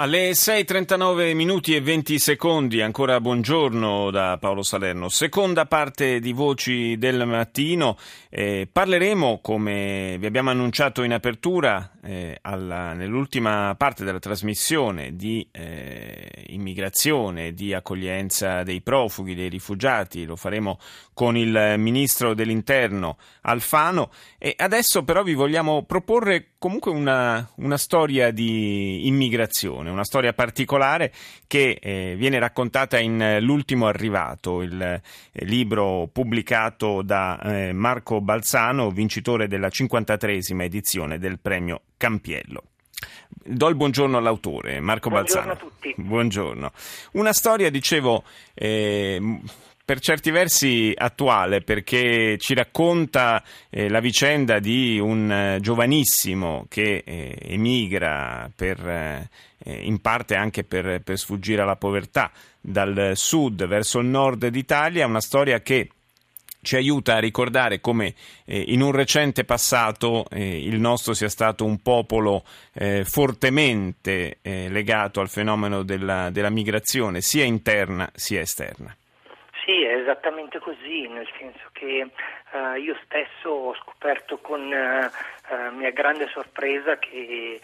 Alle 6.39 minuti e 20 secondi, ancora buongiorno da Paolo Salerno. Seconda parte di Voci del Mattino. Eh, parleremo, come vi abbiamo annunciato in apertura, eh, alla, nell'ultima parte della trasmissione, di eh, immigrazione, di accoglienza dei profughi, dei rifugiati. Lo faremo con il Ministro dell'Interno Alfano. E adesso però vi vogliamo proporre comunque una, una storia di immigrazione una storia particolare che eh, viene raccontata in eh, L'ultimo arrivato, il eh, libro pubblicato da eh, Marco Balzano, vincitore della 53esima edizione del premio Campiello. Do il buongiorno all'autore, Marco buongiorno Balzano. A tutti. Buongiorno. Una storia, dicevo, eh, per certi versi attuale perché ci racconta eh, la vicenda di un eh, giovanissimo che eh, emigra per, eh, in parte anche per, per sfuggire alla povertà dal sud verso il nord d'Italia, una storia che ci aiuta a ricordare come eh, in un recente passato eh, il nostro sia stato un popolo eh, fortemente legato al fenomeno della, della migrazione, sia interna sia esterna. Sì, è esattamente così, nel senso che uh, io stesso ho scoperto con uh, mia grande sorpresa che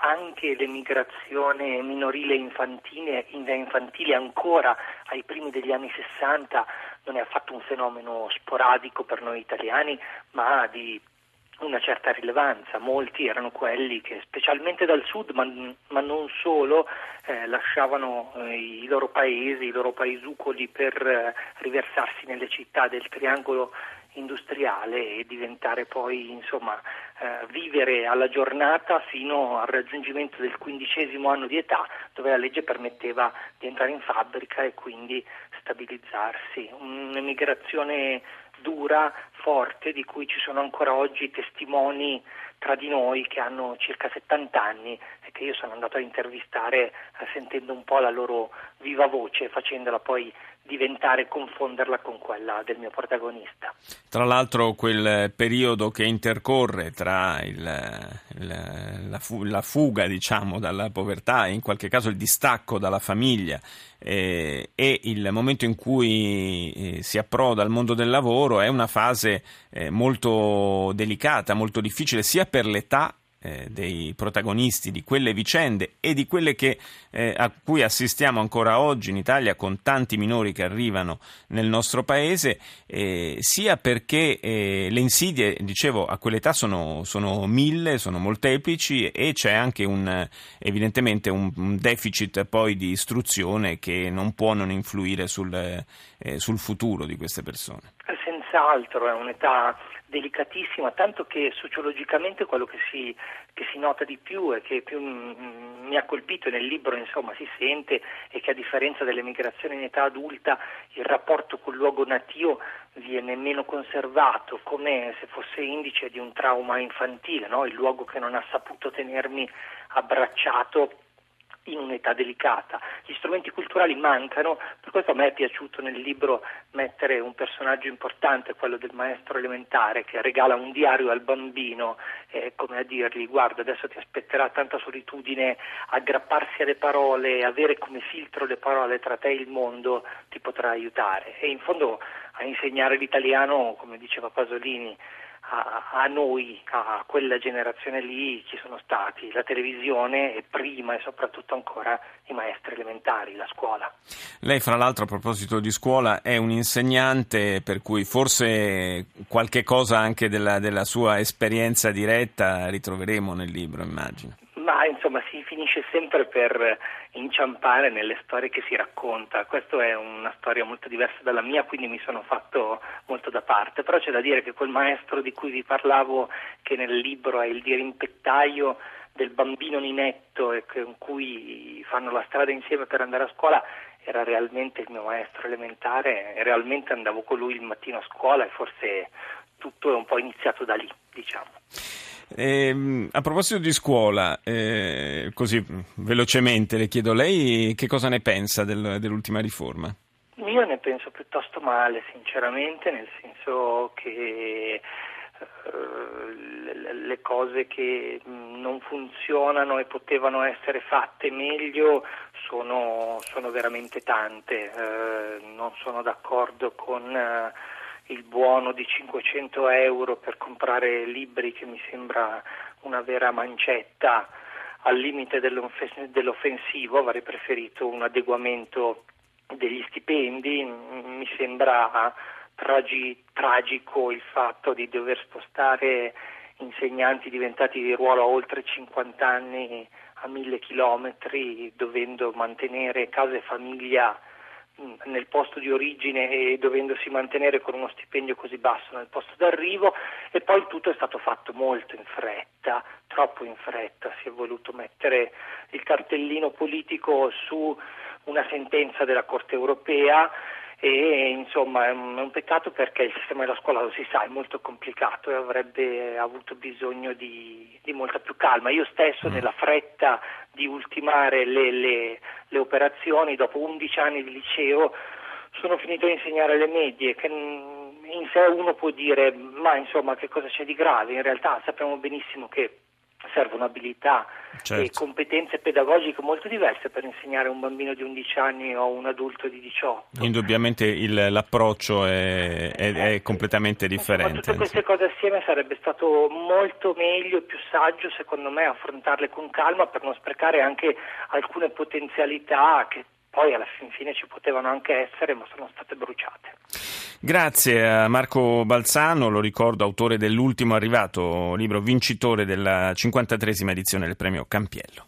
anche l'emigrazione minorile infantile, infantile ancora ai primi degli anni 60 non è affatto un fenomeno sporadico per noi italiani, ma di una certa rilevanza, molti erano quelli che specialmente dal sud, ma, ma non solo, eh, lasciavano eh, i loro paesi, i loro paesugoli per eh, riversarsi nelle città del triangolo industriale e diventare poi, insomma, eh, vivere alla giornata fino al raggiungimento del quindicesimo anno di età, dove la legge permetteva di entrare in fabbrica e quindi stabilizzarsi. Un'emigrazione dura, forte, di cui ci sono ancora oggi testimoni tra di noi che hanno circa 70 anni e che io sono andato a intervistare eh, sentendo un po' la loro viva voce, facendola poi diventare confonderla con quella del mio protagonista. Tra l'altro quel periodo che intercorre tra il, il, la, la, fuga diciamo, dalla povertà e in qualche caso il distacco dalla famiglia eh, e il momento in cui eh, si approda al mondo del lavoro è una fase eh, molto delicata, molto difficile sia per l'età eh, dei protagonisti di quelle vicende e di quelle che, eh, a cui assistiamo ancora oggi in Italia con tanti minori che arrivano nel nostro paese, eh, sia perché eh, le insidie, dicevo, a quell'età sono, sono, mille, sono molteplici e c'è anche un, evidentemente un, deficit poi di istruzione che non può non influire sul, eh, sul futuro di queste persone. Senz'altro, è un'età delicatissima, tanto che sociologicamente quello che si, che si nota di più e che più mi ha colpito nel libro insomma, si sente è che a differenza dell'emigrazione in età adulta il rapporto col luogo natio viene meno conservato, come se fosse indice di un trauma infantile, no? il luogo che non ha saputo tenermi abbracciato in un'età delicata. Gli strumenti culturali mancano, per questo a me è piaciuto nel libro mettere un personaggio importante, quello del maestro elementare, che regala un diario al bambino, eh, come a dirgli guarda adesso ti aspetterà tanta solitudine, aggrapparsi alle parole, avere come filtro le parole tra te e il mondo ti potrà aiutare. E in fondo a insegnare l'italiano, come diceva Pasolini, a, a, noi, a quella generazione lì, chi sono stati? La televisione e prima e soprattutto ancora i maestri elementari, la scuola. Lei, fra l'altro, a proposito di scuola, è un insegnante per cui forse qualche cosa anche della, della sua esperienza diretta ritroveremo nel libro, immagino. Ma insomma si finisce sempre per inciampare nelle storie che si racconta. Questa è una storia molto diversa dalla mia, quindi mi sono fatto molto da parte. Però c'è da dire che quel maestro di cui vi parlavo, che nel libro è il dirimpettaio del bambino Ninetto e con cui fanno la strada insieme per andare a scuola, era realmente il mio maestro elementare realmente andavo con lui il mattino a scuola e forse tutto è un po' iniziato da lì, diciamo. Eh, a proposito di scuola, eh, così velocemente le chiedo lei che cosa ne pensa del, dell'ultima riforma? Io ne penso piuttosto male, sinceramente, nel senso che eh, le cose che non funzionano e potevano essere fatte meglio sono, sono veramente tante. Eh, non sono d'accordo con eh, il buono di 500 euro per comprare libri che mi sembra una vera mancetta al limite dell'offensivo, avrei preferito un adeguamento degli stipendi, mi sembra tragi, tragico il fatto di dover spostare insegnanti diventati di ruolo a oltre 50 anni a mille chilometri, dovendo mantenere casa e famiglia nel posto di origine e dovendosi mantenere con uno stipendio così basso nel posto d'arrivo e poi tutto è stato fatto molto in fretta, troppo in fretta, si è voluto mettere il cartellino politico su una sentenza della Corte europea e insomma è un, è un, peccato perché il sistema della scuola lo si sa è molto complicato e avrebbe avuto bisogno di, di molta più calma. Io stesso mm. nella fretta di ultimare le, le, le operazioni dopo 11 anni di liceo sono finito a insegnare le medie che in sé uno può dire ma insomma che cosa c'è di grave, in realtà sappiamo benissimo che servono abilità certo. e competenze pedagogiche molto diverse per insegnare a un bambino di 11 anni o a un adulto di 18. Indubbiamente il, l'approccio è, è, è, ecco. completamente differente. tutte queste cose assieme sarebbe stato molto meglio e più saggio secondo me affrontarle con calma per non sprecare anche alcune potenzialità che poi alla fin fine ci potevano anche essere ma sono state bruciate. Grazie a Marco Balzano, lo ricordo, autore dell'ultimo arrivato, libro vincitore della 53esima edizione del premio Campiello.